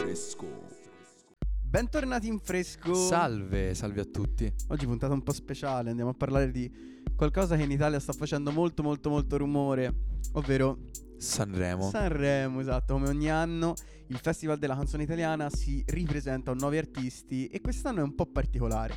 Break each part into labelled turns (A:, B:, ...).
A: fresco.
B: Bentornati in fresco.
A: Salve, salve a tutti.
B: Oggi puntata un po' speciale, andiamo a parlare di qualcosa che in Italia sta facendo molto molto molto rumore, ovvero
A: Sanremo.
B: Sanremo, esatto, come ogni anno il Festival della canzone italiana si ripresenta con nuovi artisti e quest'anno è un po' particolare.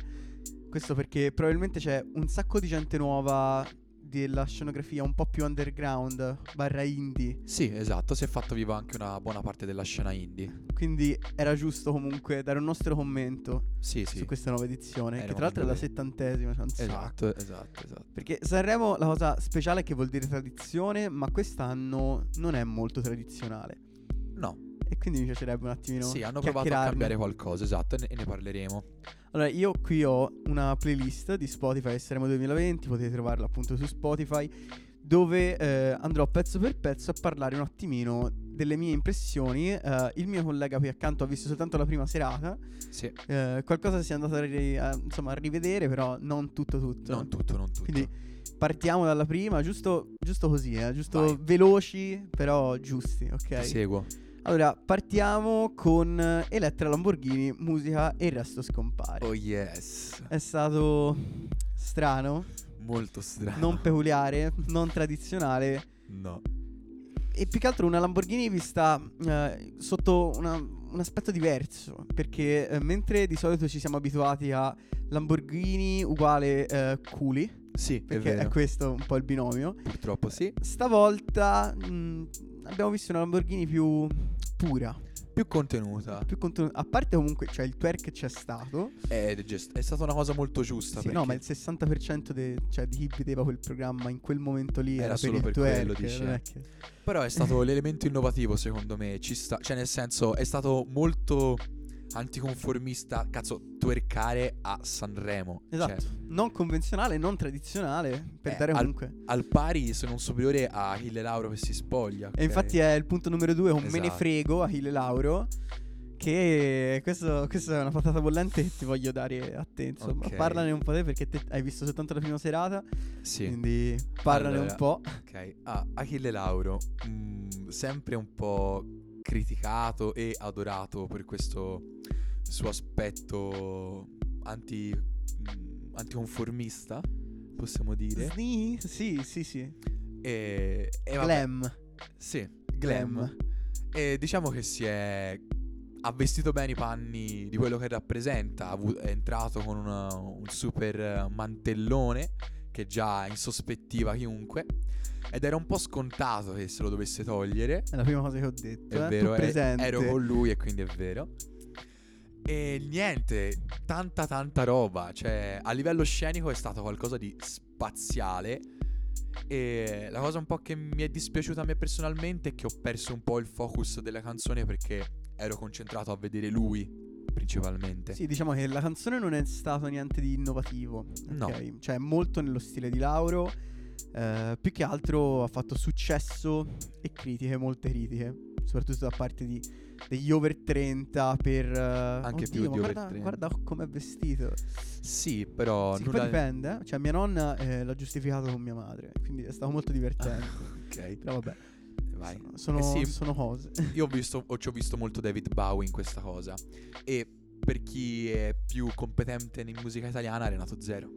B: Questo perché probabilmente c'è un sacco di gente nuova della scenografia un po' più underground, barra indie.
A: Sì, esatto, si è fatto vivo anche una buona parte della scena indie.
B: Quindi era giusto comunque dare un nostro commento
A: Sì, sì.
B: su questa nuova edizione,
A: Era
B: che tra l'altro è la settantesima, c'è un sacco.
A: Esatto, esatto, esatto.
B: Perché Sanremo la cosa speciale è che vuol dire tradizione, ma quest'anno non è molto tradizionale.
A: No,
B: E quindi mi piacerebbe un attimino
A: sì, hanno provato a cambiare qualcosa, esatto, e ne, parleremo.
B: Allora, io qui ho una playlist di Spotify Sanremo 2020, potete trovarla appunto su Spotify, dove eh, andrò pezzo per pezzo a parlare un attimino delle mie impressioni. Eh, il mio collega qui accanto ha visto soltanto la prima serata,
A: Sì,
B: eh, qualcosa si è andato a, ri- a, insomma, a rivedere, però non tutto tutto.
A: non tutto, non tutto.
B: Quindi partiamo dalla prima, giusto, giusto così, eh, giusto
A: Vai.
B: veloci, però giusti, ok?
A: Ti seguo.
B: Allora, partiamo con Elettra Lamborghini, musica e il resto scompare.
A: Oh yes.
B: È stato strano,
A: Molto strano.
B: non peculiare, non tradizionale
A: No.
B: e più che altro una Lamborghini vista eh, sotto una- un aspetto diverso, perché eh, mentre di solito ci siamo abituati a Lamborghini uguale eh, culi,
A: Sì, è
B: perché è,
A: vero.
B: questo un po' il binomio,
A: Purtroppo sì.
B: stavolta mh, abbiamo visto una Lamborghini più pura,
A: Più contenuta.
B: più conten- a parte comunque, cioè il twerk c'è stato,
A: È, è stata una cosa molto giusta.
B: Sì, no, ma il 60% de- cioè, di chi vedeva quel programma in quel momento lì
A: Era
B: era,
A: solo
B: per il
A: per quello,
B: twerk,
A: eh.
B: è che-
A: Però è stato l'elemento innovativo secondo me, ci sta, cioè nel senso è stato molto anticonformista, cazzo, twerkare a Sanremo.
B: Esatto,
A: Cioè,
B: non convenzionale, non tradizionale, per
A: Eh,
B: dare
A: al-
B: comunque.
A: al pari se non superiore a Achille Lauro che si spoglia.
B: E infatti è il punto numero due con Me ne
A: Esatto.
B: frego, Achille Lauro. Che questo, questa è una patata bollente che ti voglio dare a te. Insomma,
A: Ok.
B: parlane un po' te perché te hai visto soltanto la prima serata.
A: Sì.
B: Quindi parlane
A: Allora,
B: un po'.
A: Ok, ah, Achille Lauro, mm, sempre un po' criticato e adorato per questo suo aspetto anti, mm, anticonformista, possiamo dire.
B: Sni? Sì, sì, sì.
A: E, e vabbè,
B: Glam.
A: Sì, glam. E diciamo che si è. Ha vestito bene i panni di quello che rappresenta. è entrato con una- un super mantellone che già insospettiva chiunque. Ed era un po' scontato che se lo dovesse togliere.
B: È la prima cosa che ho detto.
A: È
B: eh.
A: vero,
B: tu
A: e-
B: presente.
A: ero con lui e quindi è vero. E niente, tanta tanta roba. Cioè, a livello scenico è stato qualcosa di spaziale. E la cosa un po' che mi è dispiaciuta a me personalmente è che ho perso un po' il focus della canzone perché ero concentrato a vedere lui principalmente.
B: Sì, diciamo che la canzone non è stato niente di innovativo.
A: No.
B: Cioè, è molto nello stile di Lauro. eh, più che altro ha fatto successo e critiche, molte critiche. Soprattutto da parte di- degli over 30 per... eh,
A: Anche più
B: oddio,
A: di
B: ma
A: over
B: guarda,
A: 30.
B: Guarda com'è vestito.
A: Sì, però
B: Sì,
A: nulla...
B: poi dipende. eh. Cioè, mia nonna eh, l'ha giustificato con mia madre. Quindi è stato molto divertente.
A: ok,
B: Però vabbè,
A: vai.
B: sono,
A: Eh sì,
B: sono cose.
A: Io ho visto, ho, ci ho visto molto David Bowie in questa cosa. E per chi è più competente in musica italiana, Renato Zero.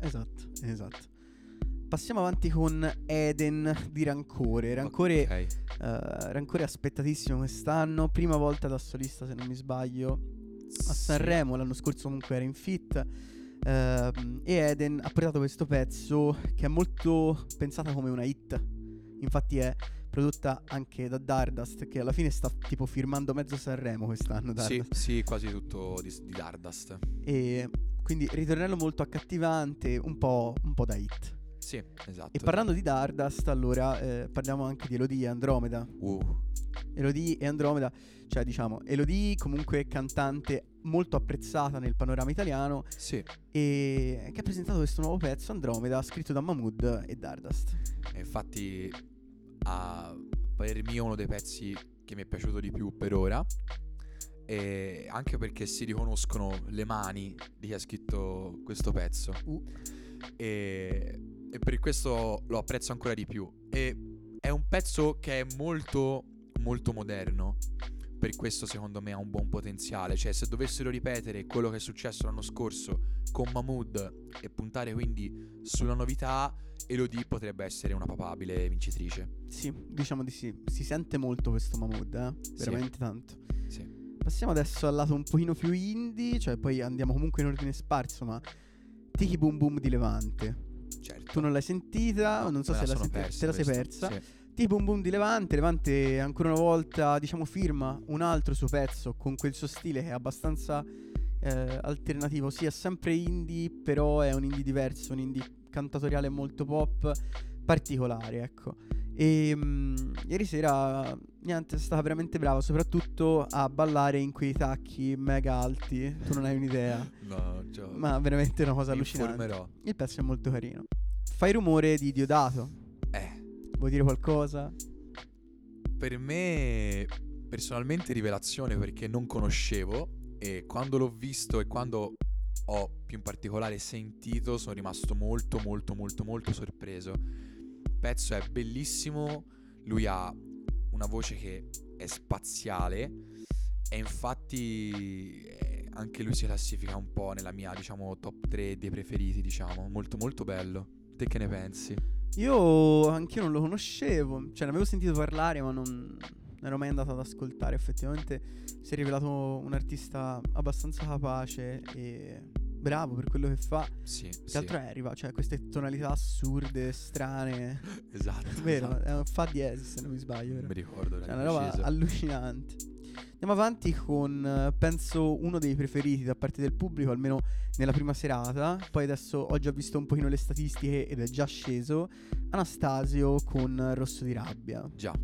B: esatto, esatto. Passiamo avanti con Eden di Rancore. Rancore
A: Ok.
B: Eh, Rancore aspettatissimo quest'anno, prima volta da solista se non mi sbaglio a
A: Sì.
B: Sanremo, l'anno scorso comunque era in fit ehm, e Eden ha portato questo pezzo che è molto pensata come una hit, infatti è prodotta anche da Dardust che alla fine sta tipo firmando mezzo Sanremo quest'anno
A: Sì,
B: Dardust
A: sì, quasi tutto di, di Dardust.
B: e quindi ritornello molto accattivante, un po', un po' da hit.
A: Sì, esatto.
B: E parlando di Dardust, allora eh, parliamo anche di Elodie e Andromeda.
A: Uh,
B: Elodie e Andromeda, cioè diciamo, Elodie comunque cantante molto apprezzata nel panorama italiano
A: sì,
B: e che ha presentato questo nuovo pezzo, Andromeda, scritto da Mahmood e Dardust.
A: e infatti a parer mio uno dei pezzi che mi è piaciuto di più per ora. E anche perché si riconoscono le mani di chi ha scritto questo pezzo.
B: Uh.
A: E, e per questo lo apprezzo ancora di più. E è un pezzo che è molto, molto moderno. Per questo secondo me ha un buon potenziale. Cioè, se dovessero ripetere quello che è successo l'anno scorso con Mahmood e puntare quindi sulla novità, Elodie potrebbe essere una papabile vincitrice.
B: Sì, diciamo di sì. Si sente molto questo Mahmood, eh? Veramente
A: Sì.
B: tanto.
A: Sì.
B: Passiamo adesso al lato un pochino più indie, cioè poi andiamo comunque in ordine sparso, ma Tiki Boom Boom di Levante.
A: Certo.
B: Tu non l'hai sentita,
A: No,
B: non so
A: me
B: se
A: la
B: l'hai sentita,
A: persa
B: te la sei persa.
A: sì.
B: Tiki Boom Boom di Levante, Levante ancora una volta, diciamo, firma un altro suo pezzo con quel suo stile che è abbastanza eh, alternativo, sì, è sempre indie, però è un indie diverso, un indie cantatoriale molto pop, particolare, ecco. E mm, ieri sera, niente, è stata veramente brava, soprattutto a ballare in quei tacchi mega alti. Tu non hai un'idea,
A: No, cioè,
B: ma veramente una cosa
A: mi
B: allucinante.
A: informerò.
B: Il pezzo è molto carino. Fai rumore di Diodato. Vuoi dire qualcosa?
A: per me personalmente rivelazione perché non conoscevo e quando l'ho visto e quando ho più in particolare sentito sono rimasto molto molto molto molto sorpreso. Il pezzo è bellissimo, lui ha una voce che è spaziale e infatti eh, anche lui si classifica un po' nella mia diciamo top 3 dei preferiti diciamo, molto molto bello. Te che ne pensi?
B: Io anch'io non lo conoscevo, cioè ne avevo sentito parlare ma non, non ero mai andato ad ascoltare. Effettivamente si è rivelato un artista abbastanza capace e bravo per quello che fa.
A: Sì,
B: Che
A: sì.
B: altro è? Arriva, cioè queste tonalità assurde, strane.
A: Esatto.
B: Vero,
A: esatto.
B: è un fa diesis se non mi sbaglio. Vero?
A: mi ricordo ora
B: Cioè, una roba allucinante. Andiamo avanti con, eh, penso, uno dei preferiti da parte del pubblico, almeno nella prima serata. Poi adesso ho già visto un pochino le statistiche ed è già sceso. Anastasio con Rosso di Rabbia.
A: Già.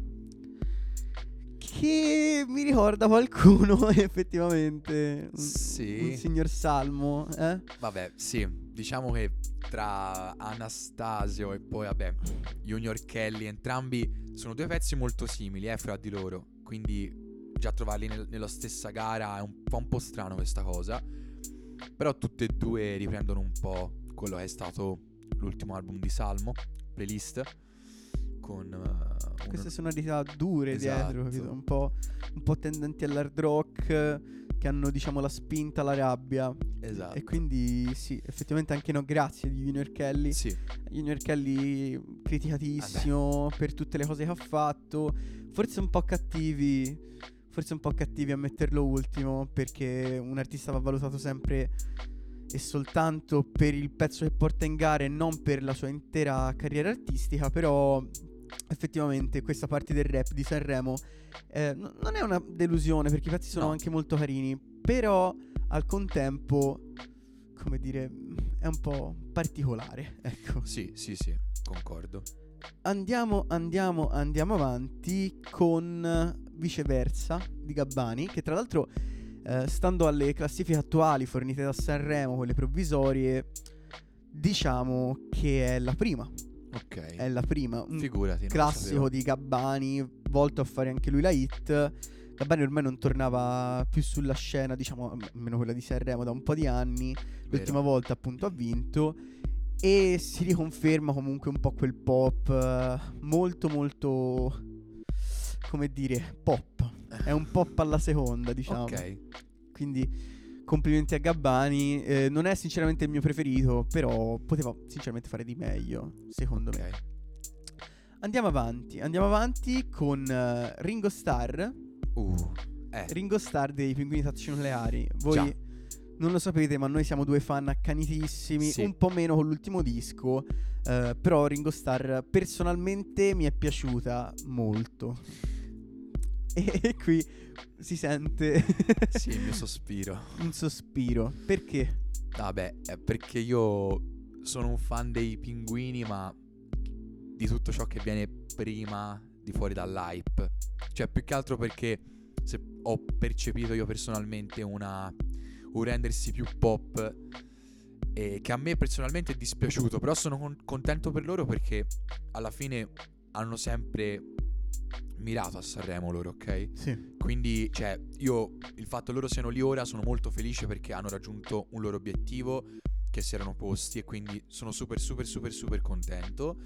B: Che mi ricorda qualcuno, effettivamente. Un,
A: Sì.
B: un signor Salmo, eh?
A: Vabbè, sì, diciamo che tra Anastasio e poi, vabbè, Junior Kelly, entrambi sono due pezzi molto simili, eh, fra di loro. Quindi già trovarli nel- nella stessa gara è un po', un po' strano questa cosa. Però tutte e due riprendono un po' quello che è stato l'ultimo album di Salmo, playlist, con... un-
B: Queste sonorità dure dietro,
A: Esatto.
B: capito? Un po', un po' tendenti all'hard rock, che hanno, diciamo, la spinta alla rabbia.
A: Esatto.
B: E quindi sì, effettivamente anche no, grazie di Junior Kelly.
A: Sì,
B: Junior Kelly criticatissimo per tutte le cose che ha fatto. Forse un po' cattivi. Forse un po' cattivi a metterlo ultimo. Perché un artista va valutato sempre e soltanto per il pezzo che porta in gara e non per la sua intera carriera artistica. Però effettivamente questa parte del rap di Sanremo eh, non è una delusione perché i pezzi sono
A: No.
B: anche molto carini. Però al contempo, come dire, è un po' particolare. Ecco.
A: sì, sì, sì, concordo.
B: Andiamo, andiamo, andiamo avanti con eh, Viceversa di Gabbani, che tra l'altro, eh, stando alle classifiche attuali fornite da Sanremo, quelle provvisorie, diciamo che è la prima.
A: Ok.
B: È la prima. Un
A: Figurati.
B: classico di Gabbani, volto a fare anche lui la hit. Gabbani ormai non tornava più sulla scena, diciamo, almeno quella di Sanremo, da un po' di anni. L'ultima
A: Vero.
B: volta appunto ha vinto. E si riconferma comunque un po' quel pop eh, molto molto, come dire, pop. È un pop alla seconda, diciamo.
A: Ok.
B: Quindi complimenti a Gabbani. Eh, non è sinceramente il mio preferito, però poteva sinceramente fare di meglio, secondo me.
A: Ok.
B: Andiamo avanti, andiamo avanti con eh, Ringo Starr.
A: Uh, eh,
B: Ringo Starr dei Pinguini Tattici Nucleari. Voi
A: Già.
B: Non lo sapete, ma noi siamo due fan accanitissimi,
A: Sì.
B: un po' meno con l'ultimo disco. eh, però Ringo Starr personalmente mi è piaciuta molto. E qui si sente
A: sì, il mio sospiro.
B: un sospiro. Perché?
A: Vabbè, è perché io sono un fan dei pinguini, ma di tutto ciò che viene prima di fuori dall'hype. Cioè, più che altro perché se ho percepito io personalmente una, un rendersi più pop e che a me personalmente è dispiaciuto, però sono con- contento per loro perché alla fine hanno sempre mirato a Sanremo loro, ok?
B: Sì.
A: Quindi, cioè, io il fatto che loro siano lì ora sono molto felice perché hanno raggiunto un loro obiettivo che si erano posti e quindi sono super super super super contento.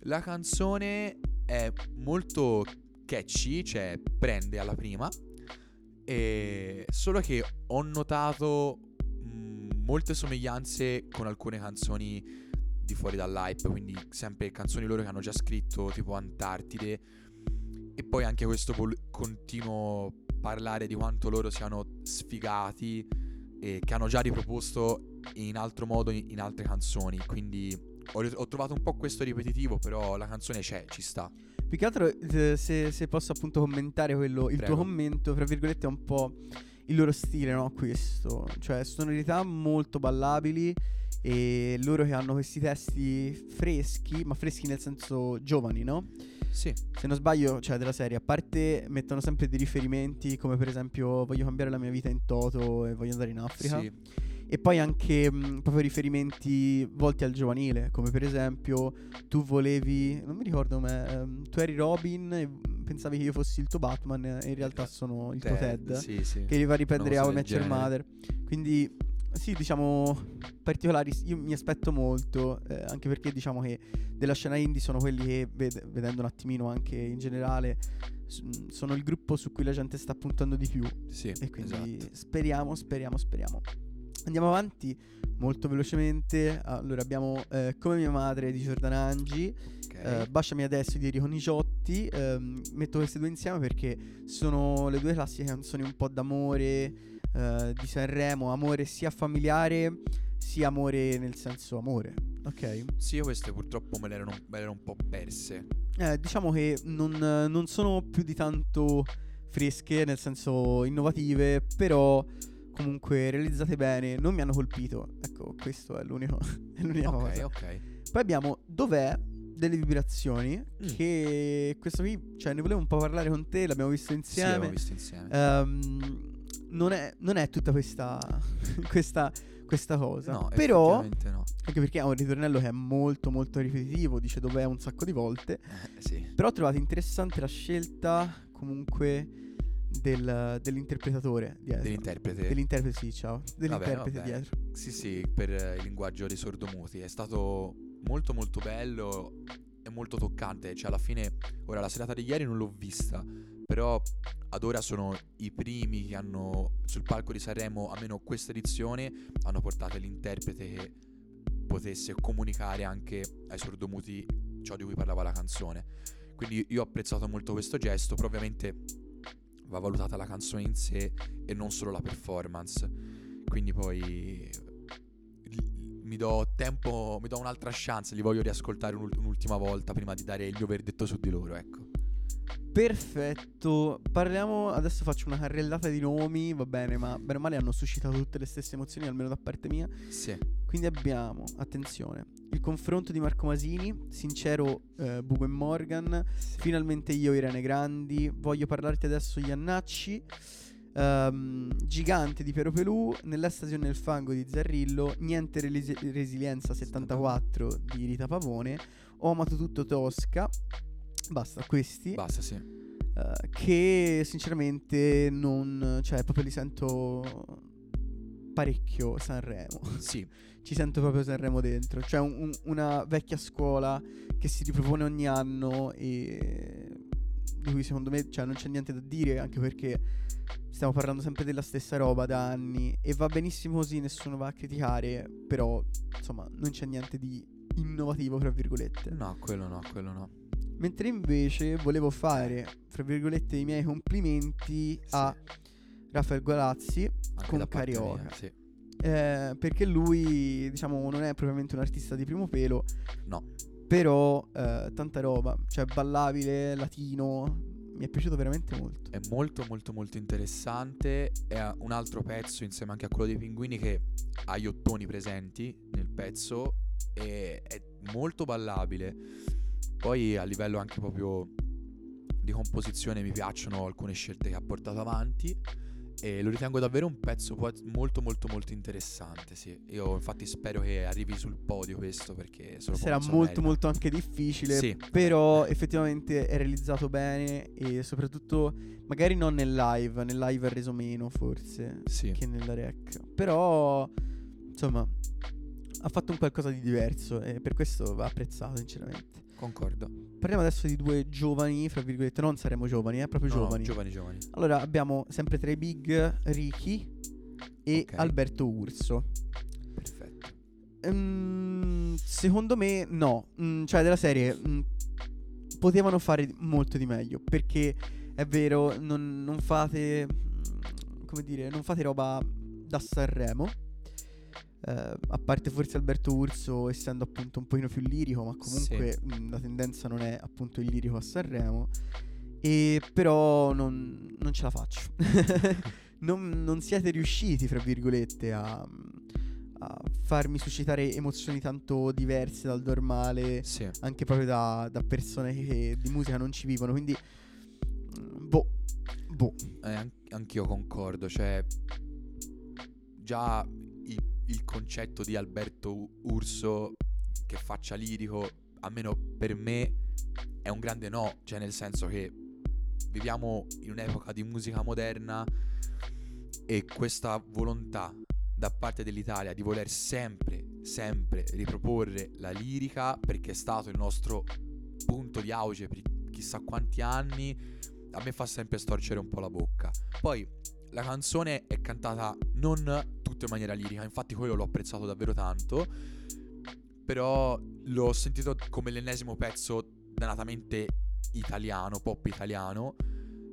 A: La canzone è molto catchy, cioè prende alla prima. E solo che ho notato mh, molte somiglianze con alcune canzoni di fuori dall'hype, quindi sempre canzoni loro che hanno già scritto, tipo Antartide. E poi anche questo vol- continuo parlare di quanto loro siano sfigati e che hanno già riproposto in altro modo in, in altre canzoni. Quindi ho, ho trovato un po' questo ripetitivo, però la canzone c'è, ci sta.
B: Più che altro, eh, se, se posso appunto commentare quello, il
A: Prego.
B: tuo commento, fra virgolette, è un po' il loro stile, no? Questo, cioè sonorità molto ballabili e loro che hanno questi testi freschi, ma freschi nel senso giovani, no?
A: Sì,
B: Se non sbaglio, cioè della serie, a parte mettono sempre dei riferimenti come per esempio voglio cambiare la mia vita in toto e voglio andare in Africa.
A: sì,
B: E poi anche mh, proprio riferimenti volti al giovanile, come per esempio tu volevi, non mi ricordo me, ehm, tu eri Robin e pensavi che io fossi il tuo Batman e in realtà sono il tuo Ted,
A: Sì, sì.
B: che va a riprendere I
A: cosa
B: Met Your. Mother. Quindi sì, diciamo particolari, io mi aspetto molto, eh, anche perché diciamo che della scena indie sono quelli che, ved- vedendo un attimino anche in generale, s- mh, sono il gruppo su cui la gente sta puntando di più.
A: Sì,
B: E quindi
A: esatto.
B: speriamo, speriamo, speriamo. Andiamo avanti molto velocemente. Allora abbiamo eh, Come mia madre di Giordana Angi,
A: Ok.
B: eh, Baciami adesso di Enrico Niciotti. Ehm, metto queste due insieme perché sono le due classiche canzoni un po' d'amore eh, di Sanremo, amore sia familiare sia amore nel senso amore. Ok?
A: Sì, io queste purtroppo me le erano, me le ero un po' perse.
B: Eh, diciamo che non, non sono più di tanto fresche, nel senso innovative, però comunque realizzate bene, non mi hanno colpito. Ecco, questo è l'unico, è l'unica
A: Ok,
B: cosa.
A: ok.
B: Poi abbiamo Dov'è? delle vibrazioni
A: Mm.
B: che questo qui, cioè ne volevo un po' parlare con te, l'abbiamo visto
A: Sì,
B: insieme.
A: abbiamo visto insieme.
B: Ehm, non, è, non è tutta questa, questa, questa cosa.
A: no,
B: però,
A: no.
B: anche perché ha un ritornello che è molto molto ripetitivo, dice dov'è un sacco di volte.
A: Eh, sì.
B: Però ho trovato interessante la scelta comunque del- dell'interpretatore dietro.
A: Dell'interprete.
B: Dell'interprete, sì, ciao. Dell'interprete
A: vabbè.
B: dietro.
A: Sì, sì, per eh, il linguaggio dei sordomuti. È stato molto molto bello e molto toccante. Cioè, alla fine, ora la serata di ieri non l'ho vista, però ad ora sono i primi che hanno sul palco di Sanremo, almeno questa edizione, hanno portato l'interprete che potesse comunicare anche ai sordomuti ciò di cui parlava la canzone. Quindi io ho apprezzato molto questo gesto, però ovviamente va valutata la canzone in sé e non solo la performance. Quindi poi mi do tempo, mi do un'altra chance, li voglio riascoltare un'ul- un'ultima volta prima di dare il mio verdetto su di loro, ecco.
B: Perfetto. Parliamo. Adesso faccio una carrellata di nomi. Va bene, ma bene o male hanno suscitato tutte le stesse emozioni, almeno da parte mia.
A: Sì.
B: Quindi abbiamo, attenzione, il confronto di Marco Masini, sincero eh, Bugo e Morgan, finalmente io Irene Grandi, voglio parlarti adesso Iannacci, ehm, Gigante di Piero Pelù, Nell'estasi o nel fango di Zarrillo, Niente relisi- resilienza 74 di Rita Pavone, Ho amato tutto Tosca, basta questi,
A: Basta, sì.
B: eh, che sinceramente non, cioè proprio li sento parecchio Sanremo
A: Sì,
B: ci sento proprio Sanremo dentro. Cioè un- un- una vecchia scuola che si ripropone ogni anno e di cui secondo me cioè, non c'è niente da dire anche perché stiamo parlando sempre della stessa roba da anni e va benissimo così, nessuno va a criticare, però insomma non c'è niente di innovativo, fra virgolette.
A: no, quello no, quello no.
B: Mentre invece volevo fare, fra virgolette, i miei complimenti a Raffaele Gualazzi con
A: mia,
B: Carioca.
A: sì.
B: eh, perché lui, diciamo, non è propriamente un artista di primo pelo,
A: No,
B: però eh, tanta roba, cioè ballabile, latino, mi è piaciuto veramente molto.
A: è molto molto molto interessante. È un altro pezzo insieme anche a quello dei pinguini che ha gli ottoni presenti nel pezzo e è molto ballabile. Poi a livello anche proprio di composizione mi piacciono alcune scelte che ha portato avanti e lo ritengo davvero un pezzo molto molto molto interessante, sì. Io infatti spero che arrivi sul podio questo perché se lo
B: Sarà molto
A: merita.
B: molto anche difficile,
A: Sì.
B: però effettivamente è realizzato bene e soprattutto magari non nel live, nel live è reso meno forse
A: Sì.
B: che nella rec, però insomma ha fatto un qualcosa di diverso e per questo va apprezzato sinceramente.
A: Concordo.
B: Parliamo adesso di due giovani, fra virgolette, non saremo giovani, eh, proprio
A: No, no,
B: giovani.
A: giovani, giovani.
B: Allora abbiamo sempre tra i big Ricky e
A: Ok.
B: Alberto Urso.
A: Perfetto.
B: Ehm, secondo me no, Mm, cioè della serie mm, potevano fare molto di meglio perché è vero, non, non fate, mm, come dire, non fate roba da Sanremo. Eh, a parte forse Alberto Urso essendo appunto un pochino più lirico, ma comunque mm, la tendenza non è appunto il lirico a Sanremo. E però non, non ce la faccio. non, non siete riusciti, fra virgolette, a, a farmi suscitare emozioni tanto diverse dal normale,
A: Sì.
B: anche proprio da, da persone che di musica non ci vivono. Quindi, mm, boh, boh.
A: Eh, an- anch'io concordo, cioè già il, il concetto di Alberto Urso che faccia lirico, almeno per me, è un grande no, cioè nel senso che viviamo in un'epoca di musica moderna e questa volontà da parte dell'Italia di voler sempre, sempre riproporre la lirica perché è stato il nostro punto di auge per chissà quanti anni, a me fa sempre storcere un po' la bocca. Poi la canzone è cantata non tutta in maniera lirica, infatti quello l'ho apprezzato davvero tanto, però l'ho sentito come l'ennesimo pezzo dannatamente italiano, pop italiano.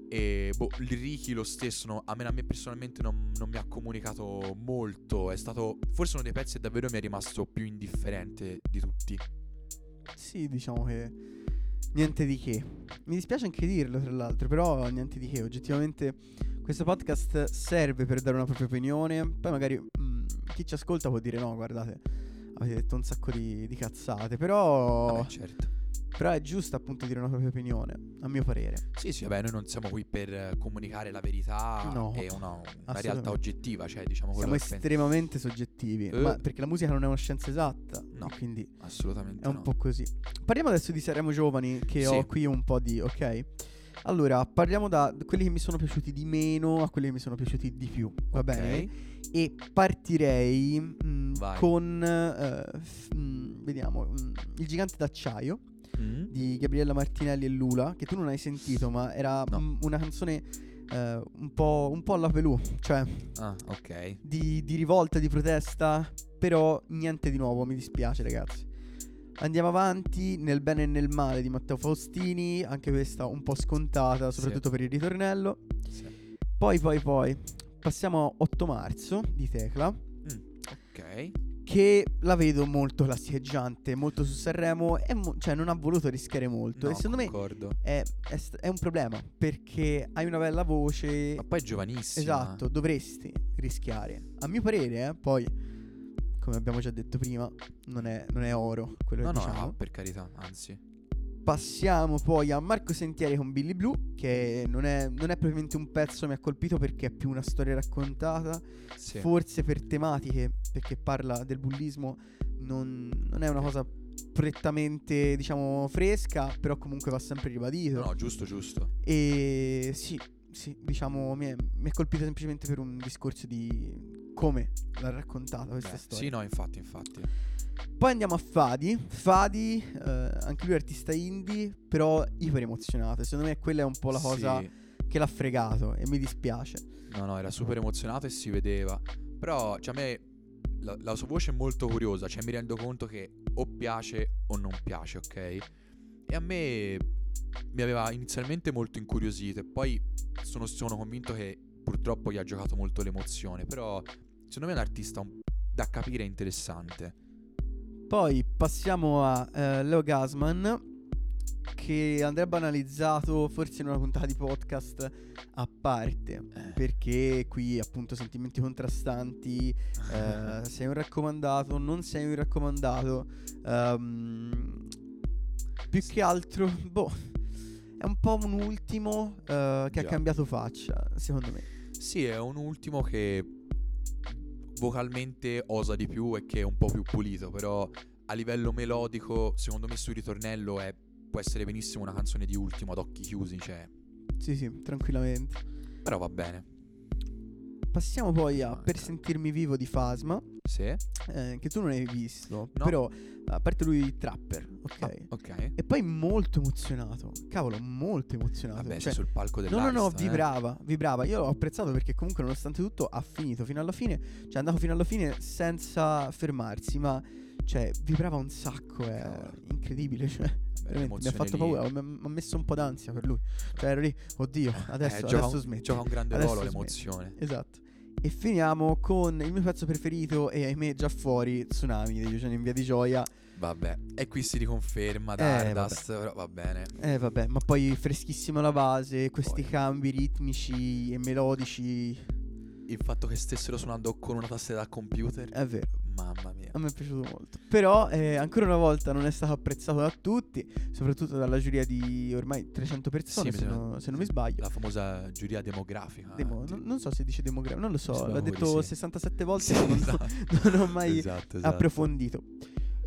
A: E boh, Ricky lo stesso, no, a, me, a me personalmente non, non mi ha comunicato molto. È stato forse uno dei pezzi che davvero mi è rimasto più indifferente di tutti.
B: Sì, diciamo che niente di che. Mi dispiace anche dirlo, tra l'altro, però niente di che. Oggettivamente questo podcast serve per dare una propria opinione. Poi magari mm, chi ci ascolta può dire no, guardate, avete detto un sacco di, di cazzate, però,
A: Vabbè, certo.
B: Però è giusto appunto dire una propria opinione, a mio parere.
A: Sì, sì, vabbè, noi non siamo qui per eh, comunicare la verità
B: No,
A: e una, una realtà oggettiva, cioè diciamo quello
B: Siamo
A: che penso.
B: estremamente soggettivi,
A: Eh.
B: ma perché la musica non è una scienza esatta,
A: No.
B: quindi
A: Assolutamente
B: È un
A: no.
B: po' così. Parliamo adesso di Saremo Giovani, che
A: Sì.
B: ho qui un po' di, ok? Allora, parliamo da quelli che mi sono piaciuti di meno a quelli che mi sono piaciuti di più, va
A: Ok.
B: bene? E partirei mm,
A: Vai.
B: con, eh, f- mm, vediamo, mm, Il gigante d'acciaio
A: Mm?
B: di Gabriella Martinelli e Lula, che tu non hai sentito, ma era
A: No.
B: mm, una canzone eh, un, po', un po' alla pelù, cioè
A: Ah, ok.
B: di, di rivolta, di protesta, però niente di nuovo, mi dispiace ragazzi. Andiamo avanti nel bene e nel male di Matteo Faustini, anche questa un po' scontata,
A: Sì.
B: soprattutto per il ritornello.
A: Sì.
B: Poi, poi, poi, passiamo a 8 marzo di Tecla,
A: Mm, ok.
B: Che la vedo molto classicheggiante, molto su Sanremo, e mo- cioè non ha voluto rischiare molto.
A: No,
B: e secondo me
A: concordo.
B: è, è st- è un problema, perché hai una bella voce,
A: Ma poi è giovanissima.
B: Esatto, dovresti rischiare. A mio parere, eh, poi, come abbiamo già detto prima, non è, non è oro quello
A: No,
B: che
A: no,
B: diciamo.
A: no, per carità, anzi.
B: Passiamo poi a Marco Sentieri con Billy Blue, che non è, non è propriamente un pezzo, mi ha colpito perché è più una storia raccontata.
A: Sì.
B: Forse per tematiche, perché parla del bullismo, non, non è una cosa prettamente, diciamo, fresca, però comunque va sempre ribadito.
A: No, no, giusto, giusto.
B: E sì, sì, diciamo, mi è, mi è colpito semplicemente per un discorso di come l'ha raccontata questa
A: Beh,
B: storia.
A: sì, no, infatti, infatti.
B: Poi andiamo a Fadi. Fadi, eh, anche lui è artista indie, però iper emozionato. Secondo me quella è un po' la cosa
A: Sì.
B: che l'ha fregato e mi dispiace.
A: No, no, era super emozionato e si vedeva. Però, cioè, a me la, la sua voce è molto curiosa. Cioè, mi rendo conto che o piace o non piace, ok? E a me mi aveva inizialmente molto incuriosito. E poi sono, sono convinto che purtroppo gli ha giocato molto l'emozione. Però, secondo me è un artista un- da capire interessante.
B: Poi passiamo a eh, Leo Gasman, che andrebbe analizzato forse in una puntata di podcast a parte.
A: Eh.
B: Perché qui appunto sentimenti contrastanti, eh, sei un raccomandato, non sei un raccomandato. ehm, più che altro, boh, è un po' un ultimo eh, che ha
A: Già.
B: cambiato faccia, secondo me.
A: Sì, è un ultimo che vocalmente osa di più e che è un po' più pulito, però a livello melodico, secondo me sul ritornello è- può essere benissimo una canzone di ultimo ad occhi chiusi, cioè,
B: Sì, sì, tranquillamente.
A: però va bene.
B: Passiamo poi a Per sentirmi vivo di Fasma.
A: Sì.
B: eh, che tu non hai visto,
A: No.
B: però a parte lui trapper, ok?
A: Ah, ok.
B: E poi molto emozionato. Cavolo, molto emozionato.
A: Vabbè,
B: Cioè,
A: sul palco
B: No,
A: dell'Ariston.
B: no, no,
A: eh.
B: vibrava, vibrava. Io l'ho apprezzato perché comunque nonostante tutto ha finito fino alla fine, cioè è andato fino alla fine senza fermarsi, ma cioè vibrava un sacco, è
A: Cavolo.
B: incredibile, cioè
A: Beh,
B: veramente, mi ha fatto
A: lì-
B: paura, mi ha messo un po' d'ansia per lui. Cioè ero lì, oddio, adesso,
A: Eh, gioca,
B: adesso
A: un,
B: smetti.
A: gioca un grande
B: Adesso
A: ruolo l'emozione.
B: Esatto. E finiamo con il mio pezzo preferito e ahimè già fuori, Tsunami degli Eugenio in Via di Gioia.
A: Vabbè, e qui si riconferma
B: Eh,
A: Dardust, però va bene.
B: Eh vabbè, ma poi freschissima la base, questi
A: Poi.
B: cambi ritmici e melodici,
A: Il fatto che stessero suonando con una tastiera da computer,
B: è vero.
A: Mamma mia.
B: A me è piaciuto molto. Però, eh, ancora una volta, non è stato apprezzato da tutti, soprattutto dalla giuria di ormai 300 persone,
A: Sì,
B: se, non, se non mi sbaglio.
A: La famosa giuria demografica.
B: Demo-
A: eh,
B: non, non so se dice demografico, non lo so, l'ha detto
A: sì.
B: 67 volte,
A: Sì,
B: non,
A: esatto.
B: non ho mai
A: Esatto, esatto.
B: approfondito.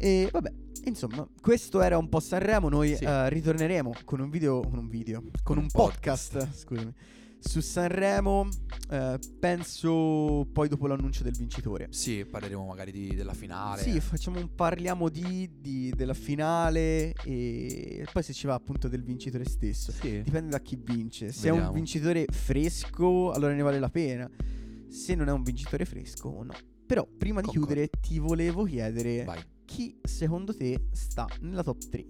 B: E vabbè, insomma, questo era un po' Sanremo. Noi eh, ritorneremo con un video, con un video, con, un,
A: un
B: podcast,
A: podcast.
B: scusami, su Sanremo. eh, penso poi dopo l'annuncio del vincitore.
A: Sì, parleremo magari di- della finale.
B: Sì, facciamo un parliamo di, di- della finale e poi se ci va appunto del vincitore stesso.
A: Sì.
B: Dipende da chi vince. Se è un
A: Vediamo.
B: vincitore fresco, allora ne vale la pena. Se non è un vincitore fresco, no. Però prima di
A: Concordo.
B: chiudere ti volevo chiedere
A: Vai.
B: chi secondo te sta nella top 3.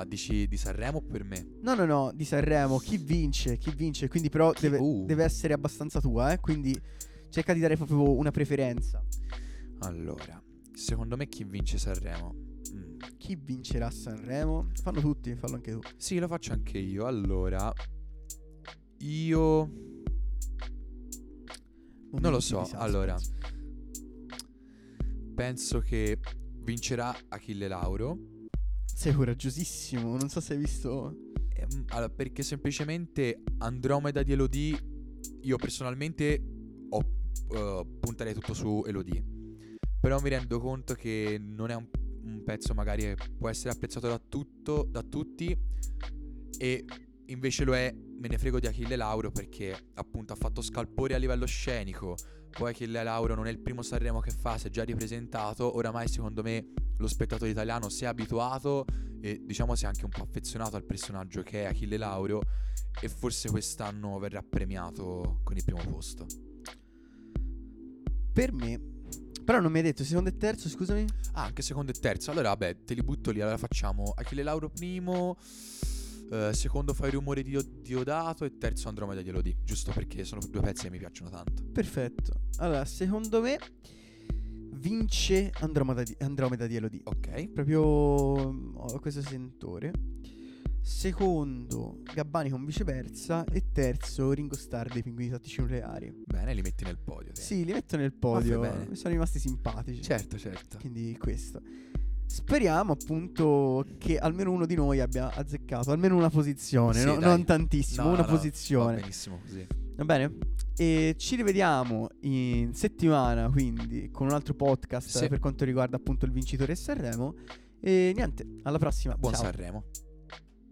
A: Ma dici di Sanremo o per me?
B: No, no, no, di Sanremo, chi vince, chi vince, quindi però deve,
A: uh.
B: deve essere abbastanza tua, eh, quindi cerca di dare proprio una preferenza.
A: Allora, secondo me chi vince Sanremo? Mm.
B: Chi vincerà Sanremo? Fallo tutti, fallo anche tu.
A: Sì, lo faccio anche io. Allora, io non lo
B: Momenti
A: so. Allora, penso che vincerà Achille Lauro.
B: Sei coraggiosissimo, non so se hai visto...
A: Ehm, allora, perché semplicemente Andromeda di Elodie, io personalmente ho, eh, punterei tutto su Elodie. Però mi rendo conto che non è un, un pezzo magari che può essere apprezzato da, tutto, da tutti e invece lo è, me ne frego di Achille Lauro perché appunto ha fatto scalpore a livello scenico. Poi Achille Lauro non è il primo Sanremo che fa, si è già ripresentato. Oramai secondo me lo spettatore italiano si è abituato e diciamo si è anche un po' affezionato al personaggio che è Achille Lauro e forse quest'anno verrà premiato con il primo posto.
B: Per me... Però non mi hai detto secondo e terzo, scusami?
A: Ah, anche secondo e terzo. Allora, vabbè, te li butto lì. Allora facciamo Achille Lauro primo, eh, secondo fai rumore di Diodato e terzo Andromeda di Elodie. Giusto perché sono due pezzi che mi piacciono tanto.
B: Perfetto. Allora, secondo me vince Andromeda di, Andromeda di Elodie.
A: Ok.
B: Proprio mm, ho questo sentore. Secondo Gabbani con viceversa. E terzo Ringo Starr dei Pinguini Tattici Nucleari.
A: Bene, li metti nel podio. te.
B: Sì, li metto nel podio. Mi sono rimasti simpatici.
A: Certo, certo.
B: Quindi questo. Speriamo appunto che almeno uno di noi abbia azzeccato almeno una posizione,
A: Sì,
B: no- non tantissimo,
A: No,
B: una
A: no,
B: posizione.
A: Va benissimo così.
B: Va bene? E ci rivediamo in settimana, quindi, con un altro podcast
A: Sì.
B: per quanto riguarda appunto il vincitore Sanremo. E niente, alla prossima.
A: Buon
B: Ciao.
A: Sanremo.